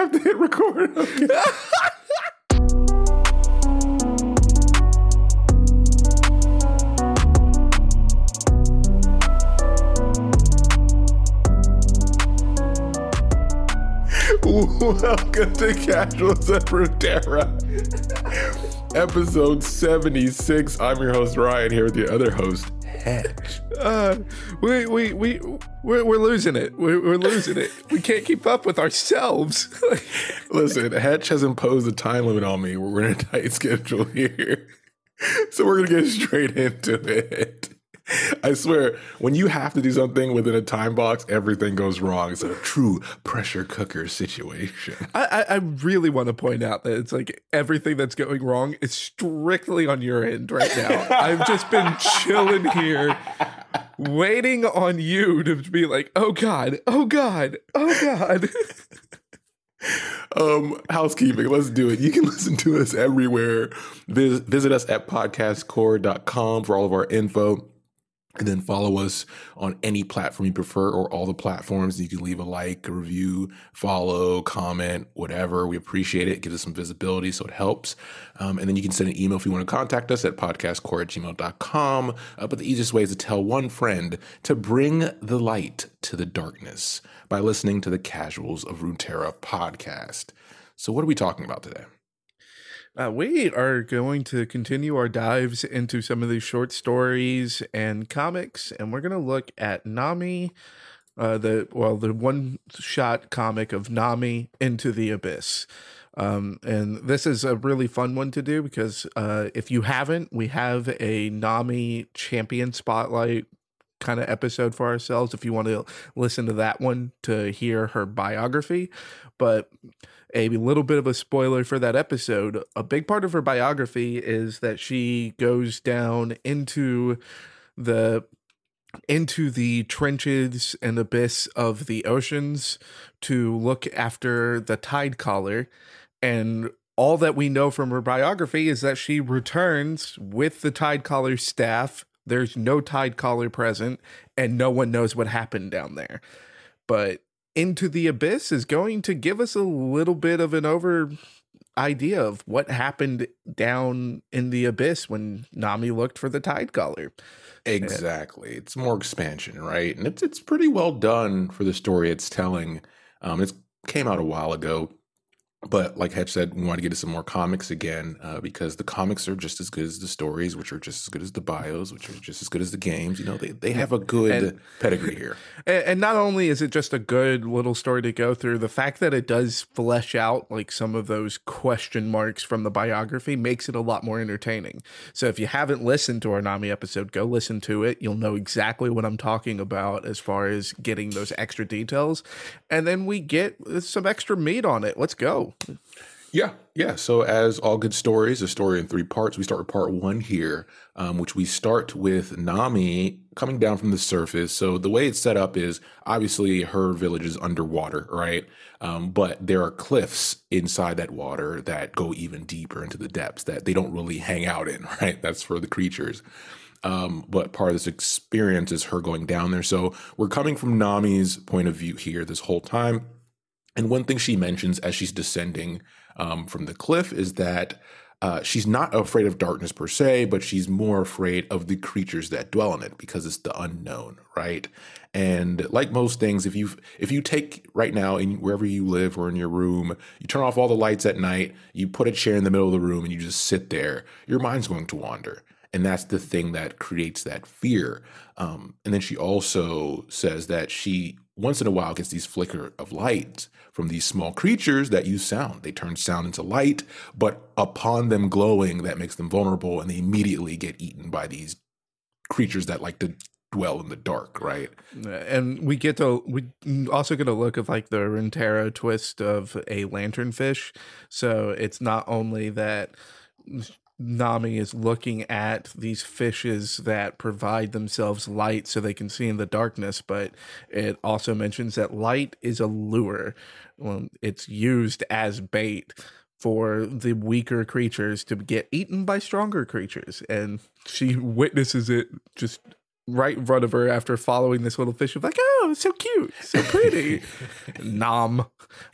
have to hit record. Okay. Welcome to Casual of episode 76. I'm your host, Ryan, here with your other host, Hedge. Uh, we we we we're, we're losing it. We're, we're losing it. We can't keep up with ourselves. Listen, Hatch has imposed a time limit on me. We're in a tight schedule here. So we're going to get straight into it. I swear, when you have to do something within a time box, everything goes wrong. It's a true pressure cooker situation. I, I, I really want to point out that it's like everything that's going wrong is strictly on your end right now. I've just been chilling here, waiting on you to be like, oh God, oh God, oh God. um, housekeeping, let's do it. You can listen to us everywhere. Vis- visit us at podcastcore.com for all of our info. And then follow us on any platform you prefer or all the platforms. You can leave a like, a review, follow, comment, whatever. We appreciate it. it gives us some visibility, so it helps. Um, and then you can send an email if you want to contact us at podcastcore at gmail.com. Uh, but the easiest way is to tell one friend to bring the light to the darkness by listening to the Casuals of Runeterra podcast. So, what are we talking about today? Uh, we are going to continue our dives into some of these short stories and comics, and we're going to look at Nami, uh, the well, the one-shot comic of Nami into the abyss. Um, and this is a really fun one to do because uh, if you haven't, we have a Nami champion spotlight kind of episode for ourselves if you want to listen to that one to hear her biography. But a little bit of a spoiler for that episode. A big part of her biography is that she goes down into the into the trenches and abyss of the oceans to look after the tide caller and all that we know from her biography is that she returns with the tide caller staff. There's no tide caller present and no one knows what happened down there. But into the Abyss is going to give us a little bit of an over idea of what happened down in the Abyss when Nami looked for the Tide Caller. Exactly. It's more expansion, right? And it's it's pretty well done for the story it's telling. Um, it came out a while ago. But like Hedge said, we want to get into some more comics again uh, because the comics are just as good as the stories, which are just as good as the bios, which are just as good as the games. You know, they, they have a good and, pedigree here. And not only is it just a good little story to go through, the fact that it does flesh out like some of those question marks from the biography makes it a lot more entertaining. So if you haven't listened to our Nami episode, go listen to it. You'll know exactly what I'm talking about as far as getting those extra details. And then we get some extra meat on it. Let's go. Yeah, yeah. So, as all good stories, a story in three parts. We start with part one here, um, which we start with Nami coming down from the surface. So, the way it's set up is obviously her village is underwater, right? Um, but there are cliffs inside that water that go even deeper into the depths that they don't really hang out in, right? That's for the creatures. Um, but part of this experience is her going down there. So, we're coming from Nami's point of view here this whole time and one thing she mentions as she's descending um, from the cliff is that uh, she's not afraid of darkness per se, but she's more afraid of the creatures that dwell in it because it's the unknown, right? And like most things, if you if you take right now in wherever you live or in your room, you turn off all the lights at night, you put a chair in the middle of the room, and you just sit there, your mind's going to wander and that's the thing that creates that fear um, and then she also says that she once in a while gets these flicker of light from these small creatures that use sound they turn sound into light but upon them glowing that makes them vulnerable and they immediately get eaten by these creatures that like to dwell in the dark, right? And we get to we also get a look of like the Runeterra twist of a lanternfish. So it's not only that Nami is looking at these fishes that provide themselves light so they can see in the darkness, but it also mentions that light is a lure. Well, it's used as bait for the weaker creatures to get eaten by stronger creatures. And she witnesses it just right in front of her after following this little fish of like, oh, it's so cute, so pretty. Nom.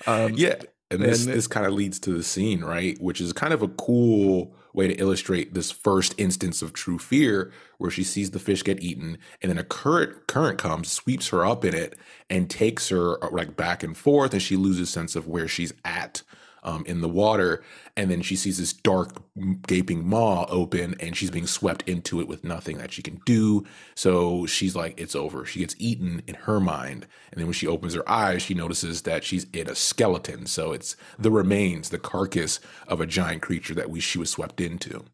Um, yeah. And this and this kind of leads to the scene, right? Which is kind of a cool way to illustrate this first instance of true fear, where she sees the fish get eaten, and then a current current comes, sweeps her up in it, and takes her uh, like back and forth, and she loses sense of where she's at um, in the water. And then she sees this dark, gaping maw open and she's being swept into it with nothing that she can do. So she's like, it's over. She gets eaten in her mind. And then when she opens her eyes, she notices that she's in a skeleton. So it's the remains, the carcass of a giant creature that we she was swept into.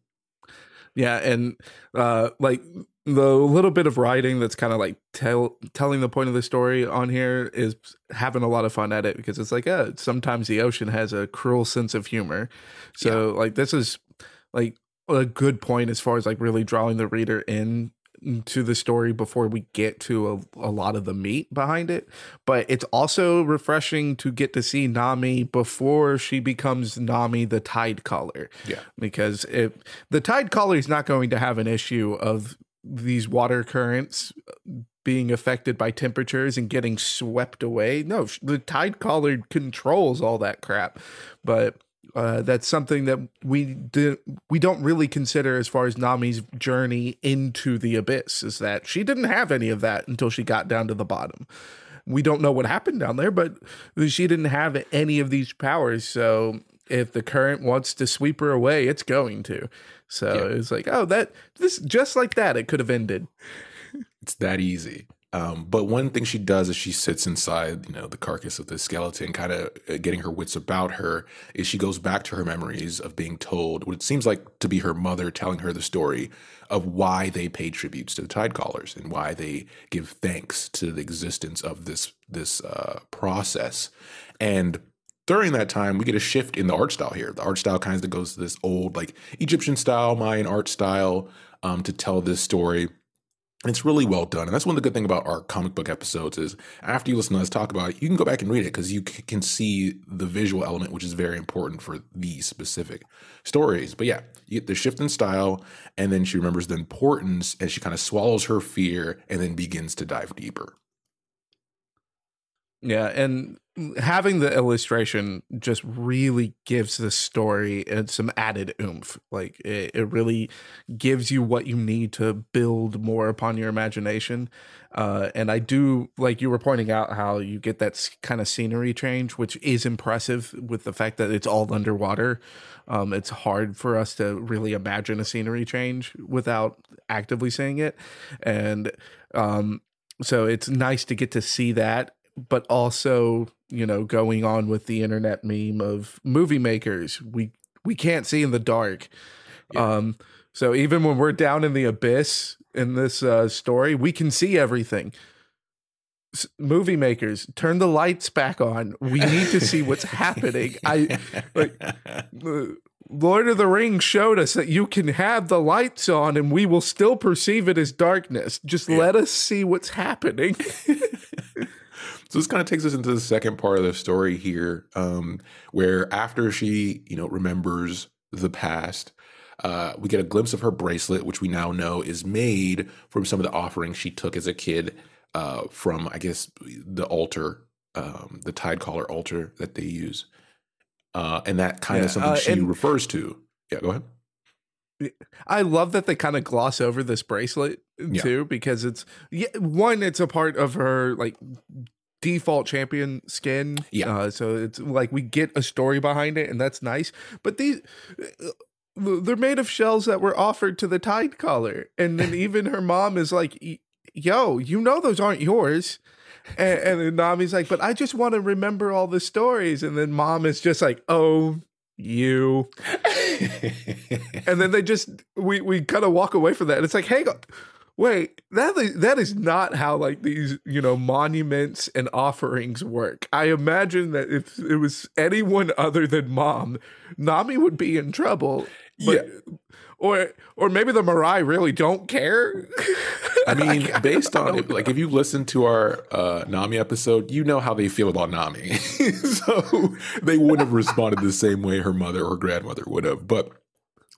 Yeah, and uh like the little bit of writing that's kind of like tell telling the point of the story on here is having a lot of fun at it because it's like uh sometimes the ocean has a cruel sense of humor. So yeah. like this is like a good point as far as like really drawing the reader in to the story before we get to a, a, lot of the meat behind it. But it's also refreshing to get to see Nami before she becomes Nami the Tide Caller. Yeah. Because if the Tide Caller is not going to have an issue of these water currents being affected by temperatures and getting swept away. No, the tide caller controls all that crap. But uh, that's something that we we don't really consider as far as Nami's journey into the abyss is that she didn't have any of that until she got down to the bottom. We don't know what happened down there, but she didn't have any of these powers. So if the current wants to sweep her away, it's going to. So yeah. it's like, oh, that this just like that, it could have ended. It's that easy. Um, but one thing she does is she sits inside, you know, the carcass of the skeleton, kind of uh, getting her wits about her. Is she goes back to her memories of being told what it seems like to be her mother telling her the story of why they pay tributes to the tide callers and why they give thanks to the existence of this this uh, process. And during that time, we get a shift in the art style here. The art style kind of goes to this old, like Egyptian style, Mayan art style um, to tell this story. It's really well done. And that's one of the good thing about our comic book episodes is after you listen to us talk about it, you can go back and read it because you c- can see the visual element, which is very important for these specific stories. But yeah, you get the shift in style, and then she remembers the importance and she kind of swallows her fear and then begins to dive deeper. Yeah, and having the illustration just really gives the story and some added oomph. Like it, it really gives you what you need to build more upon your imagination. Uh, and I do like you were pointing out how you get that kind of scenery change, which is impressive with the fact that it's all underwater. Um, it's hard for us to really imagine a scenery change without actively seeing it, and um, so it's nice to get to see that but also you know going on with the internet meme of movie makers we we can't see in the dark yeah. um so even when we're down in the abyss in this uh, story we can see everything S- movie makers turn the lights back on we need to see what's happening i like Lord of the Rings showed us that you can have the lights on and we will still perceive it as darkness. Just yeah. let us see what's happening. So this kind of takes us into the second part of the story here, um, where after she, you know, remembers the past, uh, we get a glimpse of her bracelet, which we now know is made from some of the offerings she took as a kid uh, from, I guess, the altar, um, the tide caller altar that they use, uh, and that kind yeah, of something uh, she refers to. Yeah, go ahead. I love that they kind of gloss over this bracelet too yeah. because it's yeah, one it's a part of her like default champion skin. Yeah. Uh, so it's like we get a story behind it, and that's nice. But these. Uh, they're made of shells that were offered to the tide caller. And then even her mom is like, yo, you know those aren't yours. And, and then Nami's like, but I just want to remember all the stories. And then mom is just like, oh, you. and then they just, we, we kind of walk away from that. And it's like, hang hey, Wait, that is, that is not how like these, you know, monuments and offerings work. I imagine that if it was anyone other than mom, Nami would be in trouble. But, yeah. Or or maybe the marai really don't care. I mean, based on it, like if you listen to our uh, Nami episode, you know how they feel about Nami. so they wouldn't have responded the same way her mother or grandmother would have. But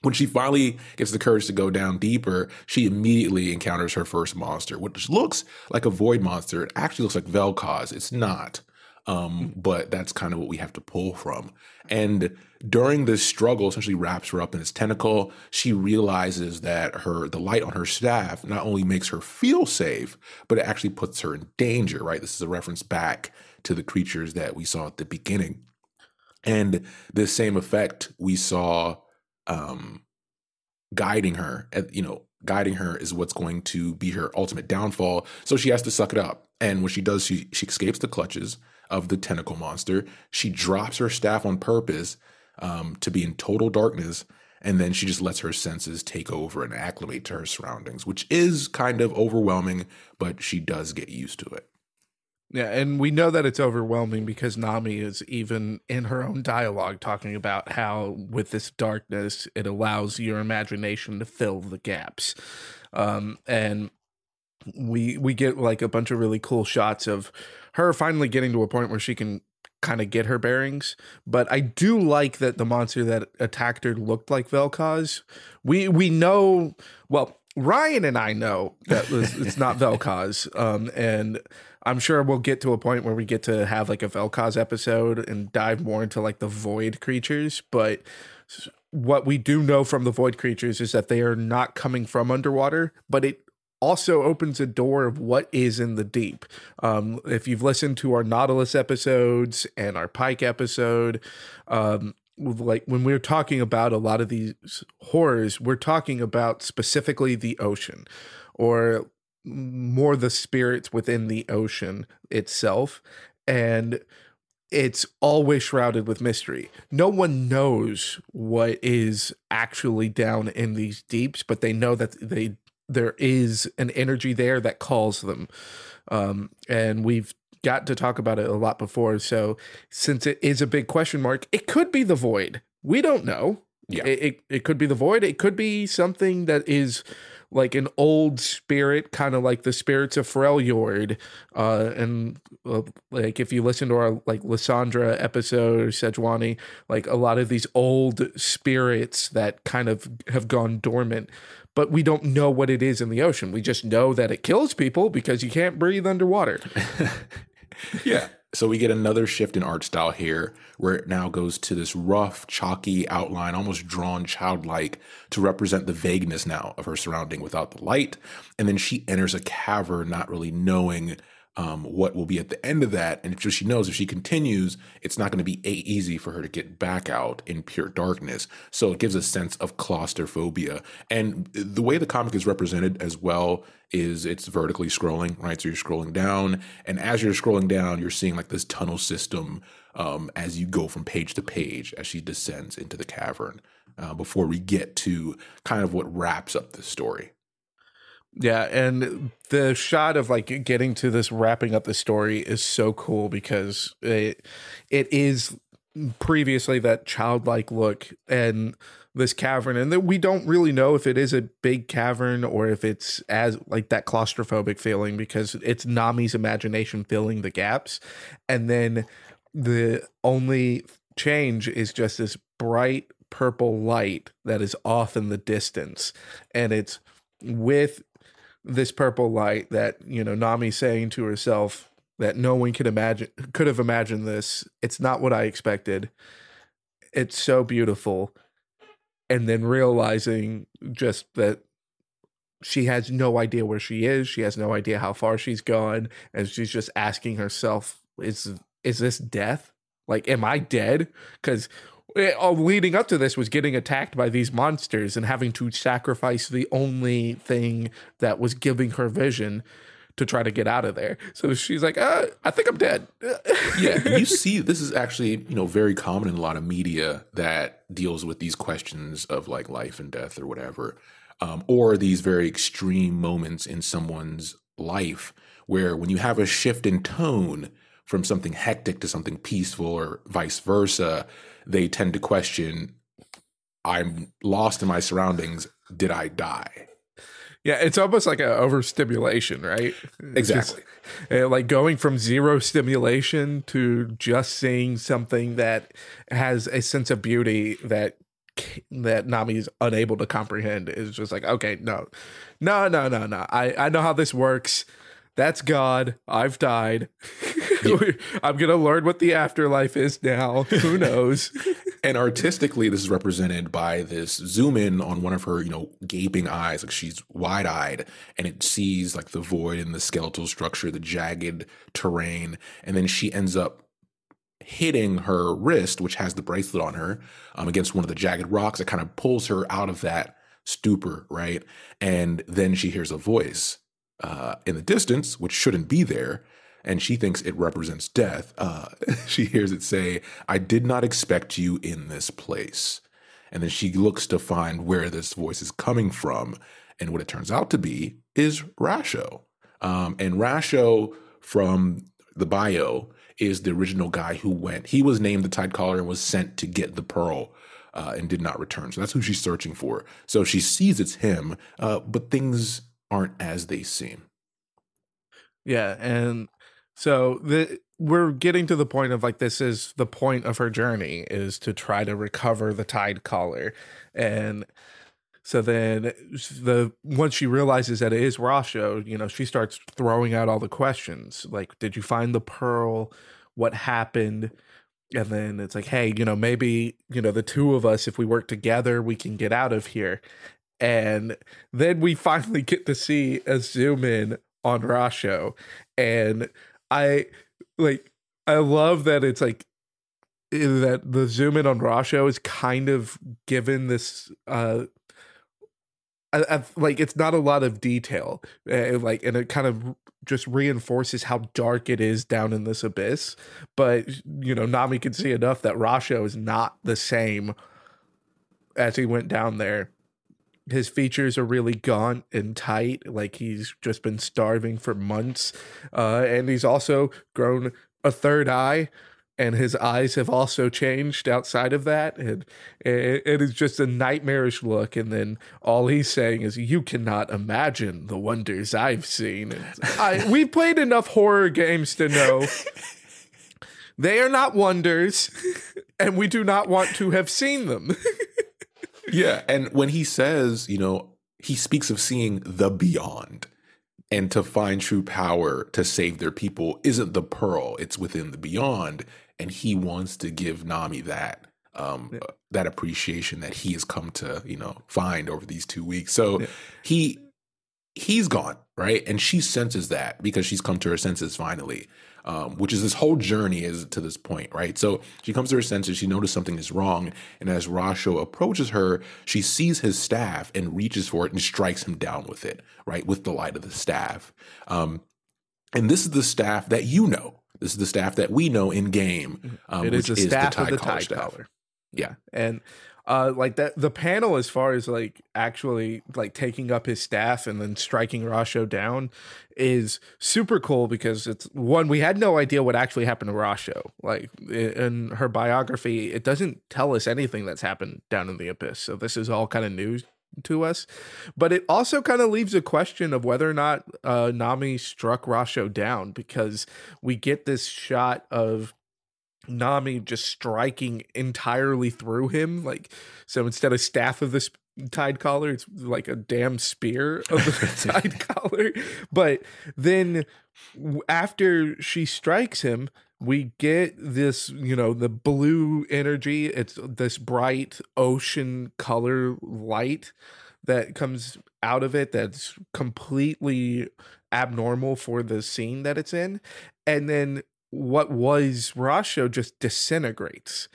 when she finally gets the courage to go down deeper, she immediately encounters her first monster, which looks like a void monster. It actually looks like Vel'Koz. It's not. Um, but that's kind of what we have to pull from. And during this struggle, essentially wraps her up in its tentacle. She realizes that her the light on her staff not only makes her feel safe, but it actually puts her in danger. Right. This is a reference back to the creatures that we saw at the beginning. And this same effect we saw um, guiding her. You know, guiding her is what's going to be her ultimate downfall. So she has to suck it up. And when she does, she she escapes the clutches of the tentacle monster. She drops her staff on purpose um, to be in total darkness. And then she just lets her senses take over and acclimate to her surroundings, which is kind of overwhelming, but she does get used to it. Yeah, and we know that it's overwhelming because Nami is even in her own dialogue talking about how, with this darkness, it allows your imagination to fill the gaps. Um, and we we get like a bunch of really cool shots of her finally getting to a point where she can kind of get her bearings. But I do like that the monster that attacked her looked like Vel'Koz. We we know well. Ryan and I know that it's not Vel'Koz, um, and I'm sure we'll get to a point where we get to have like a Vel'Koz episode and dive more into like the void creatures. But what we do know from the void creatures is that they are not coming from underwater, but it also opens a door of what is in the deep. Um, if you've listened to our Nautilus episodes and our Pyke episode, um, like when we're talking about a lot of these horrors, we're talking about specifically the ocean or more the spirits within the ocean itself. And it's always shrouded with mystery. No one knows what is actually down in these deeps, but they know that they there is an energy there that calls them. Um, and we've got to talk about it a lot before. So since it is a big question mark, it could be the void. We don't know. Yeah. It, it, it could be the void. It could be something that is like an old spirit, kind of like the spirits of Freljord. Uh, and uh, like if you listen to our like Lissandra episode, Sejuani, like a lot of these old spirits that kind of have gone dormant but we don't know what it is in the ocean. We just know that it kills people because you can't breathe underwater. yeah. So we get another shift in art style here, where it now goes to this rough, chalky outline, almost drawn childlike, to represent the vagueness now of her surrounding without the light. And then she enters a cavern, not really knowing um, what will be at the end of that. And just she knows if she continues, it's not going to be a- easy for her to get back out in pure darkness. So it gives a sense of claustrophobia. And the way the comic is represented as well is it's vertically scrolling, right? So you're scrolling down, and as you're scrolling down, you're seeing like this tunnel system um, as you go from page to page as she descends into the cavern. Uh, before we get to kind of what wraps up the story. Yeah, and the shot of like getting to this wrapping up the story is so cool because it it is previously that childlike look and this cavern and that we don't really know if it is a big cavern or if it's as like that claustrophobic feeling because it's Nami's imagination filling the gaps. And then the only change is just this bright purple light that is off in the distance and it's with this purple light that you know Nami saying to herself that no one could imagine could have imagined this. It's not what I expected. It's so beautiful. And then realizing just that she has no idea where she is. She has no idea how far she's gone. And she's just asking herself, is is this death? Like, am I dead? Because leading up to this was getting attacked by these monsters and having to sacrifice the only thing that was giving her vision to try to get out of there. So she's like, uh, I think I'm dead. yeah, you see, this is actually you know very common in a lot of media that deals with these questions of like life and death or whatever, um, or these very extreme moments in someone's life where when you have a shift in tone from something hectic to something peaceful or vice versa they tend to question I'm lost in my surroundings. Did I die? Yeah, it's almost like an overstimulation, right? Exactly. Just, eh, like going from zero stimulation to just seeing something that has a sense of beauty that that Nami is unable to comprehend is just like, okay, no, no, no, no, no. I I know how this works. That's God. I've died. I'm gonna learn what the afterlife is now. Who knows? and artistically, this is represented by this zoom in on one of her, you know, gaping eyes, like she's wide eyed, and it sees like the void and the skeletal structure, the jagged terrain, and then she ends up hitting her wrist, which has the bracelet on her, um, against one of the jagged rocks. It kind of pulls her out of that stupor, right? And then she hears a voice uh, in the distance, which shouldn't be there. And she thinks it represents death. Uh, she hears it say, I did not expect you in this place. And then she looks to find where this voice is coming from. And what it turns out to be is Rasho. Um, and Rasho from the bio is the original guy who went. He was named the Tide Caller and was sent to get the pearl uh, and did not return. So that's who she's searching for. So she sees it's him, uh, but things aren't as they seem. Yeah, and so the we're getting to the point of like this is the point of her journey is to try to recover the tide caller and so then the once she realizes that it is Rasho, you know, she starts throwing out all the questions like did you find the pearl? What happened? And then it's like, hey, you know, maybe, you know, the two of us if we work together, we can get out of here. And then we finally get to see a zoom in on Rasho and I like I love that it's like that the zoom in on Rasho is kind of given this uh I, I, like it's not a lot of detail uh, like and it kind of just reinforces how dark it is down in this abyss but you know Nami can see enough that Rasho is not the same as he went down there his features are really gaunt and tight like he's just been starving for months uh, and he's also grown a third eye and his eyes have also changed outside of that and it is just a nightmarish look and then all he's saying is you cannot imagine the wonders i've seen. I, we've played enough horror games to know they are not wonders and we do not want to have seen them yeah. And when he says, you know, he speaks of seeing the beyond and to find true power to save their people isn't the pearl, it's within the beyond. And he wants to give Nami that. Um, yeah. that appreciation that he has come to, you know, find over these two weeks. So yeah. he he's gone, right? And she senses that because she's come to her senses finally um, which is this whole journey is to this point, right? So she comes to her senses, she notices something is wrong, and as Rasho approaches her, she sees his staff and reaches for it and strikes him down with it, right, with the light of the staff. Um, and this is the staff that you know. This is the staff that we know in game. Um, it is the staff is the of the Caller. Yeah, and uh like that the panel as far as like actually like taking up his staff and then striking Rasho down is super cool because it's one we had no idea what actually happened to Rasho. Like in her biography, it doesn't tell us anything that's happened down in the abyss. So this is all kind of news to us. But it also kind of leaves a question of whether or not uh, Nami struck Rasho down because we get this shot of Nami just striking entirely through him. Like, so instead of staff of this tide caller, it's like a damn spear of the tide caller. But then after she strikes him, we get this, you know, the blue energy. It's this bright ocean color light that comes out of it that's completely abnormal for the scene that it's in. And then what was Rasho just disintegrates.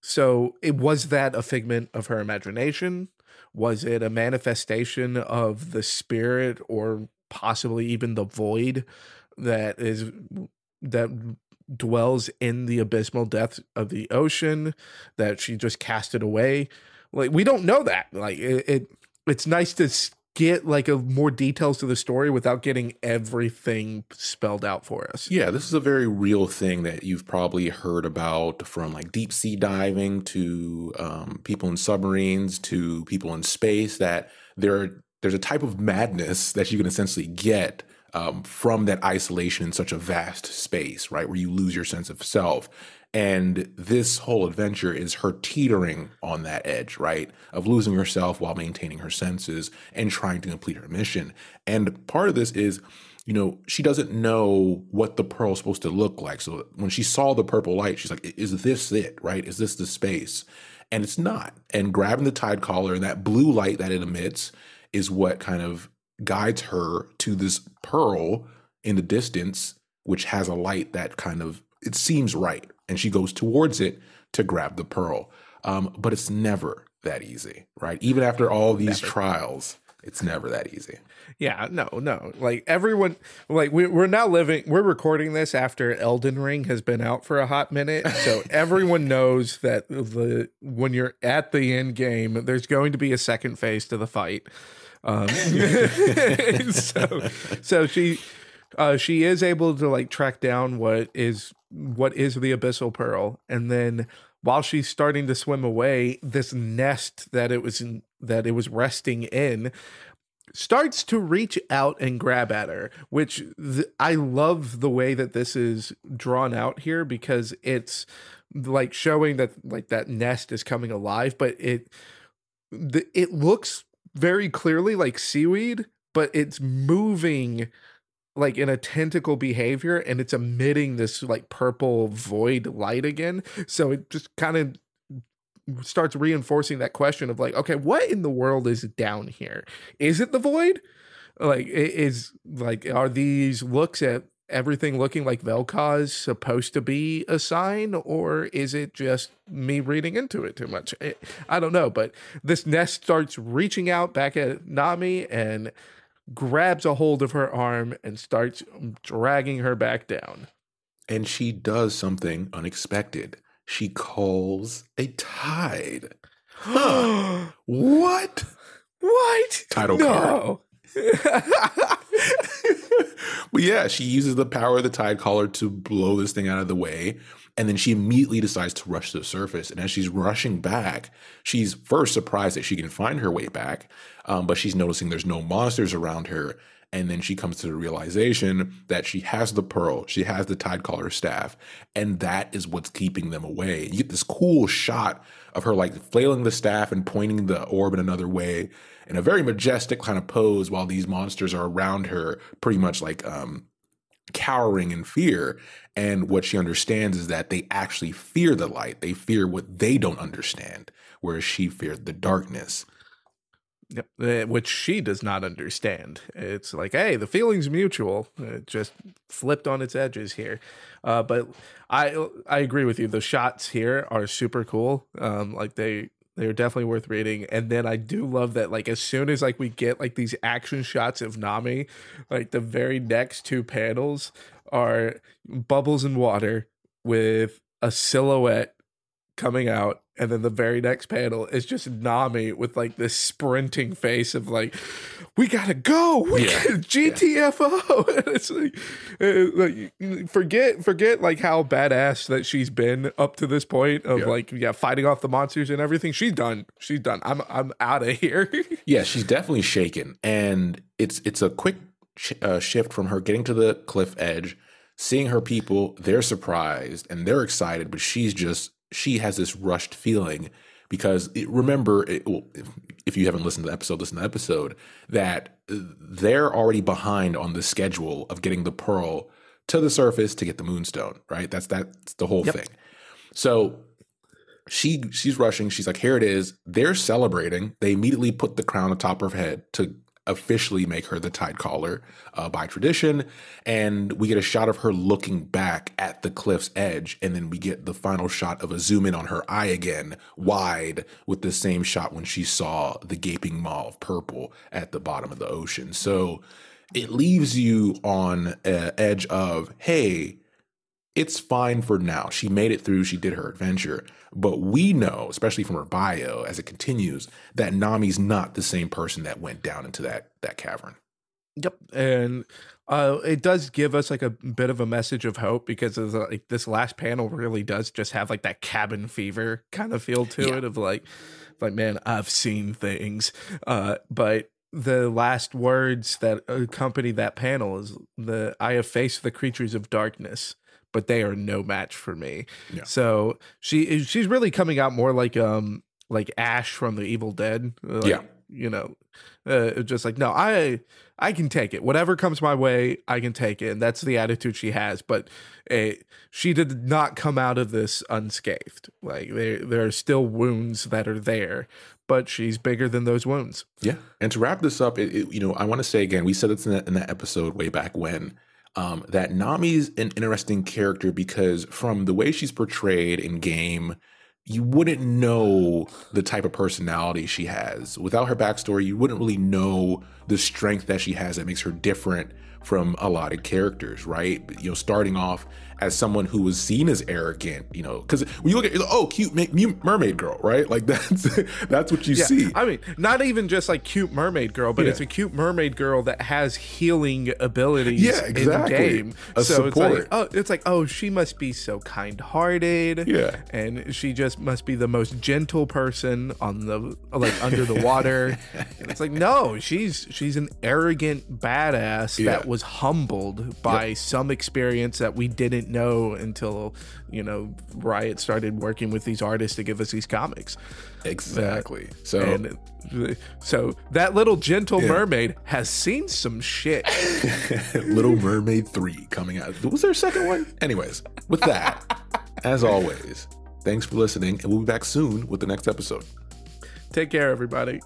So it was that a figment of her imagination? Was it a manifestation of the spirit or possibly even the void that is that dwells in the abysmal depths of the ocean that she just cast it away? Like we don't know that. Like it, it it's nice to get like a more details to the story without getting everything spelled out for us. Yeah, this is a very real thing that you've probably heard about from like deep sea diving to um, people in submarines to people in space. That there there's a type of madness that you can essentially get um, from that isolation in such a vast space, right, where you lose your sense of self. And this whole adventure is her teetering on that edge, right? Of losing herself while maintaining her senses and trying to complete her mission. And part of this is you know, she doesn't know what the pearl is supposed to look like. So when she saw the purple light, she's like, is this it, right? Is this the space? And it's not. And grabbing the tide caller and that blue light that it emits is what kind of guides her to this pearl in the distance, which has a light that kind of, it seems right. And she goes towards it to grab the pearl. Um, but it's never that easy, right? Even after all these never. trials, it's never that easy. Yeah, no, no. Like everyone, like we, we're now living, we're recording this after Elden Ring has been out for a hot minute. So everyone knows that the when you're at the end game, there's going to be a second phase to the fight. Um, so, so she, uh, she is able to like track down what is what is the abyssal pearl, and then while she's starting to swim away, this nest that it was in, that it was resting in starts to reach out and grab at her, which th- I love the way that this is drawn out here because it's like showing that like that nest is coming alive, but it it looks very clearly like seaweed, but it's moving like in a tentacle behavior and it's emitting this like purple void light again. So it just kind of starts reinforcing that question of like, okay, what in the world is down here? Is it the void? Like, is like, are these looks at everything looking like Vel'Koz supposed to be a sign, or is it just me reading into it too much? I don't know, but this nest starts reaching out back at Nami and grabs a hold of her arm and starts dragging her back down. And she does something unexpected. She calls a tide. Huh. what? What? Title no. card. but yeah, she uses the power of the tide caller to blow this thing out of the way. And then she immediately decides to rush to the surface. And as she's rushing back, she's first surprised that she can find her way back, um, but she's noticing there's no monsters around her. And then she comes to the realization that she has the pearl, she has the tide caller staff, and that is what's keeping them away. You get this cool shot of her like flailing the staff and pointing the orb in another way in a very majestic kind of pose while these monsters are around her, pretty much like um, cowering in fear. And what she understands is that they actually fear the light. They fear what they don't understand, whereas she feared the darkness. Yep. Eh, which she does not understand. It's like, hey, the feeling's mutual. It just flipped on its edges here. Uh, but I I agree with you. The shots here are super cool. Um, like they they're definitely worth reading. And then I do love that like as soon as like we get like these action shots of Nami, like the very next two panels are bubbles and water with a silhouette coming out and then the very next panel is just Nami with like this sprinting face of like, we gotta go, we yeah. gotta GTFO. Yeah. it's like, uh, like, forget forget like how badass that she's been up to this point of yeah. like yeah fighting off the monsters and everything. She's done. She's done. I'm I'm out of here. yeah, she's definitely shaken, and it's it's a quick sh- uh, shift from her getting to the cliff edge. Seeing her people, they're surprised and they're excited, but she's just she has this rushed feeling because it, remember, it, well, if, if, you haven't listened to the episode, listen to the episode, that uh, they're already behind on the schedule of getting the pearl to the surface to get the moonstone, right? That's that's the whole yep. thing. So she she's rushing. She's like, here it is. They're celebrating. They immediately put the crown atop her head to officially make her the tide caller uh, by tradition. And we get a shot of her looking back at the cliff's edge. And then we get the final shot of a zoom in on her eye again, wide, with the same shot when she saw the gaping maw of purple at the bottom of the ocean. So it leaves you on an edge of, hey, it's fine for now. She made it through, she did her adventure. But we know, especially from her bio as it continues, that Nami's not the same person that went down into that that cavern. Yep. And uh, it does give us like a bit of a message of hope because of the, like this last panel really does just have like that cabin fever kind of feel to yeah. it of like like man I've seen things uh but the last words that accompany that panel is the I have faced the creatures of darkness but they are no match for me. Yeah. So she she's really coming out more like um like Ash from the Evil Dead. Like, yeah. you know, uh, just like no, I I can take it. Whatever comes my way, I can take it. And that's the attitude she has. But uh, she did not come out of this unscathed. Like there there are still wounds that are there, but she's bigger than those wounds. Yeah. And to wrap this up, it, it, you know, I want to say again, we said this in that, in that episode way back when. Um, that Nami's an interesting character because from the way she's portrayed in game, you wouldn't know the type of personality she has. Without her backstory, you wouldn't really know the strength that she has that makes her different from a lot of characters, right? You know, starting off as someone who was seen as arrogant, you know, because when you look at oh, cute mermaid girl, right? Like that's that's what you yeah, see. I mean, not even just like cute mermaid girl, but yeah. it's a cute mermaid girl that has healing abilities yeah, exactly. game. A so support. it's like oh, it's like oh, she must be so kind-hearted. Yeah, and she just must be the most gentle person on the like under the water. it's like no, she's she's an arrogant badass yeah. that was humbled by yep. some experience that we didn't didn't know until you know Riot started working with these artists to give us these comics. Exactly. So and, so that little gentle yeah. mermaid has seen some shit. little Mermaid 3 coming out. Was there a second one? Anyways, with that, as always, thanks for listening and we'll be back soon with the next episode. Take care everybody.